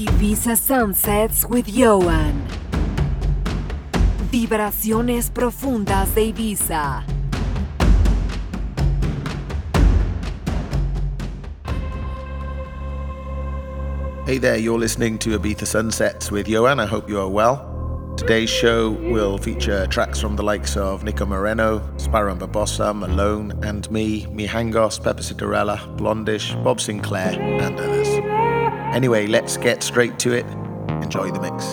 Ibiza Sunsets with Ioan. Vibraciones profundas de Ibiza. Hey there, you're listening to Ibiza Sunsets with Ioan. I hope you are well. Today's show will feature tracks from the likes of Nico Moreno, Sparrow and Barbossa, Malone, and me, Mijangos, Peppe Citarella, Blondish, Bob Sinclar, and others. Anyway, let's get straight to it. Enjoy the mix.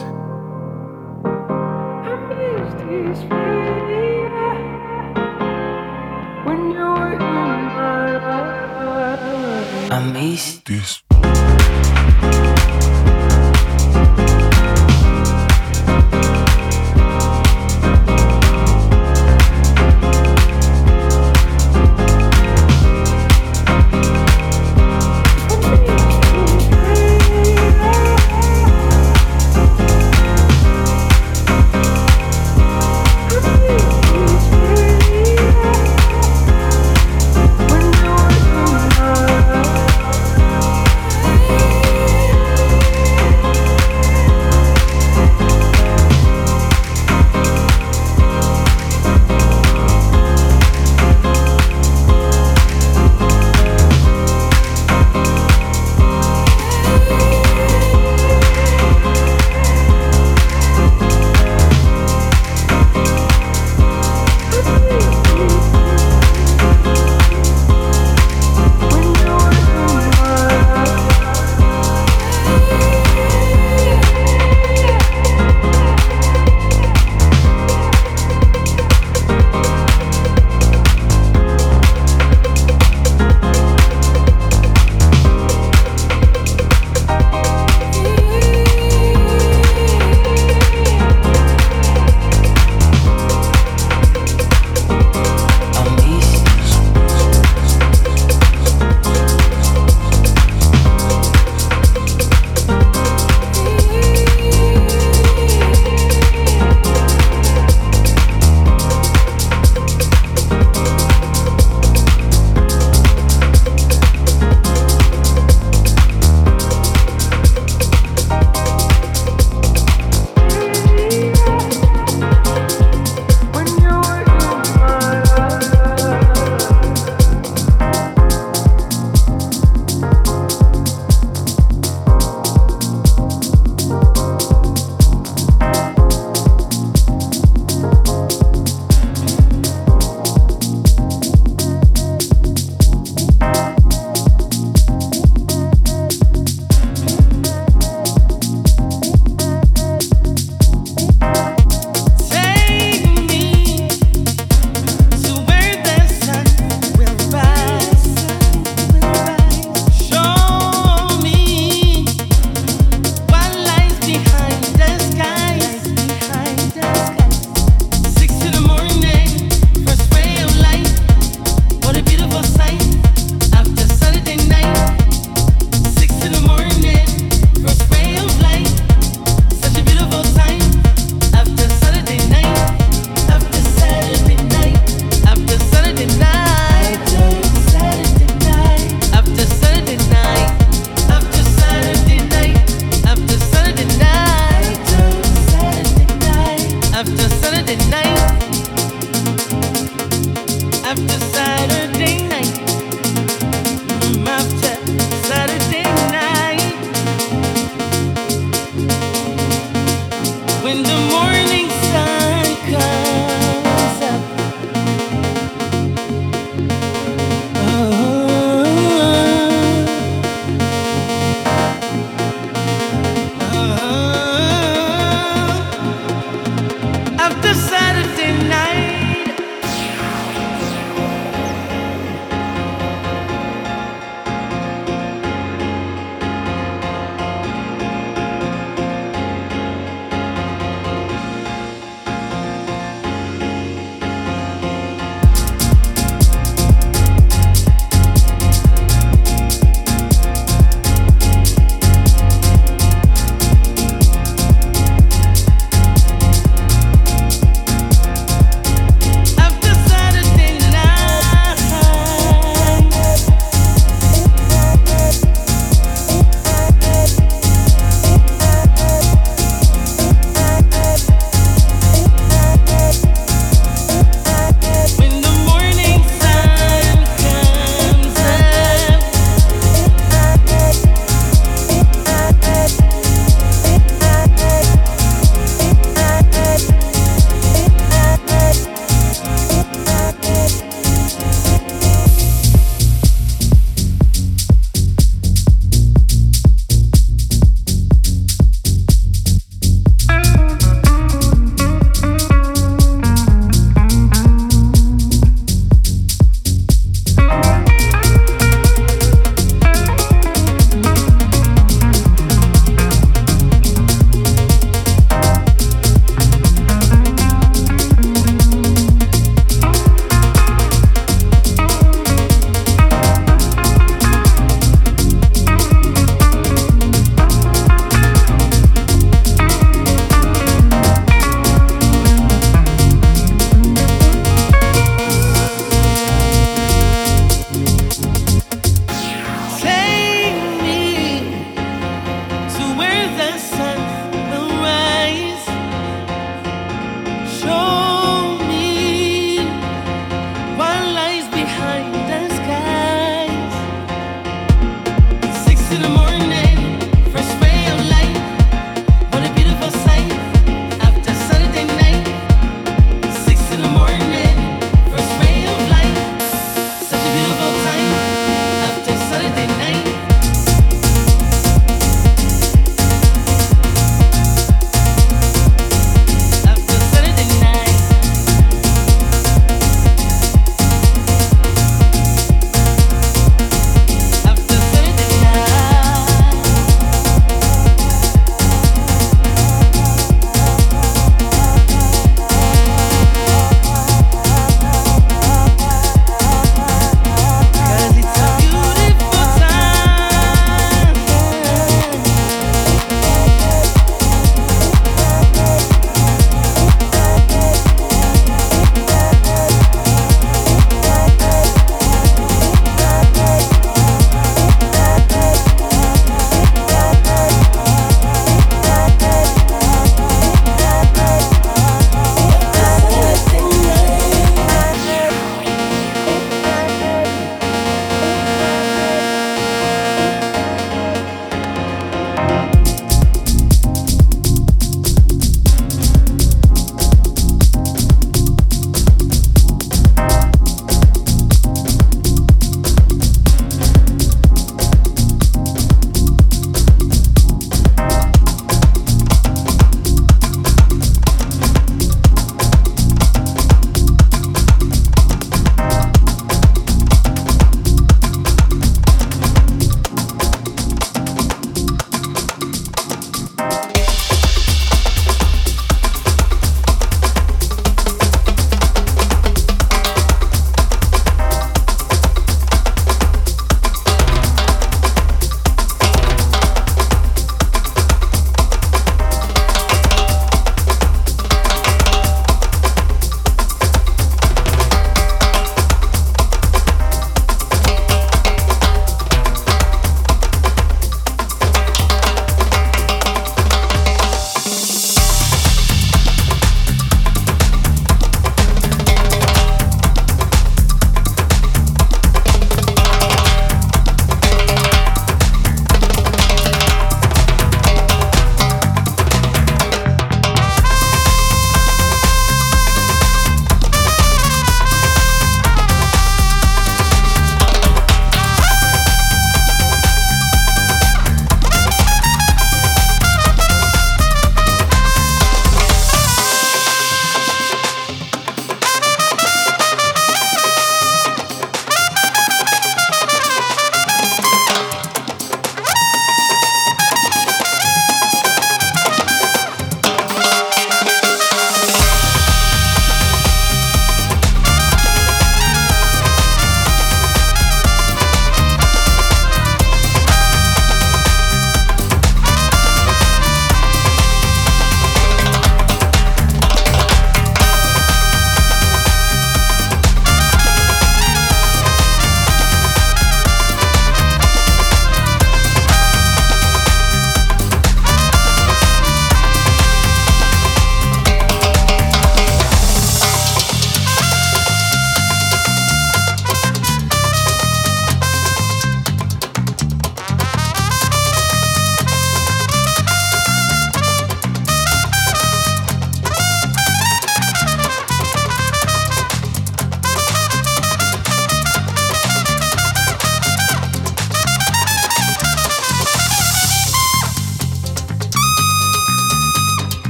I miss this.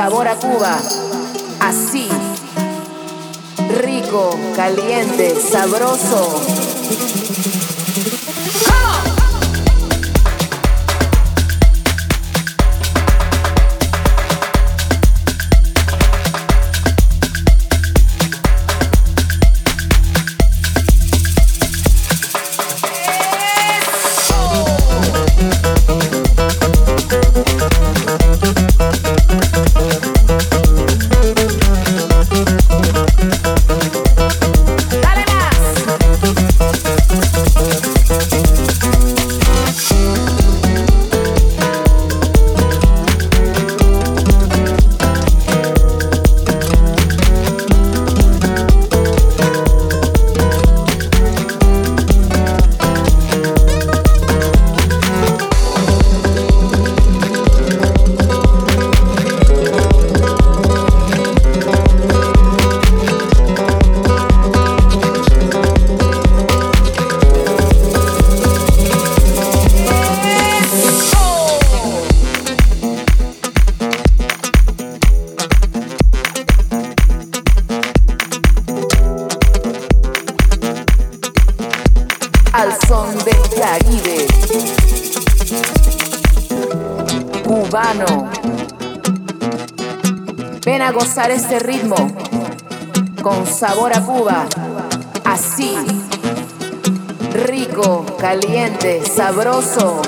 Sabor a Cuba. Así, rico, caliente, sabroso. Este ritmo con sabor a Cuba. Así, rico, caliente, sabroso.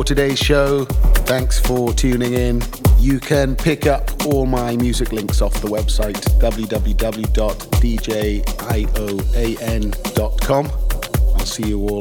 For today's show. Thanks for tuning in. You can pick up all my music links off the website www.djioan.com. I'll see you all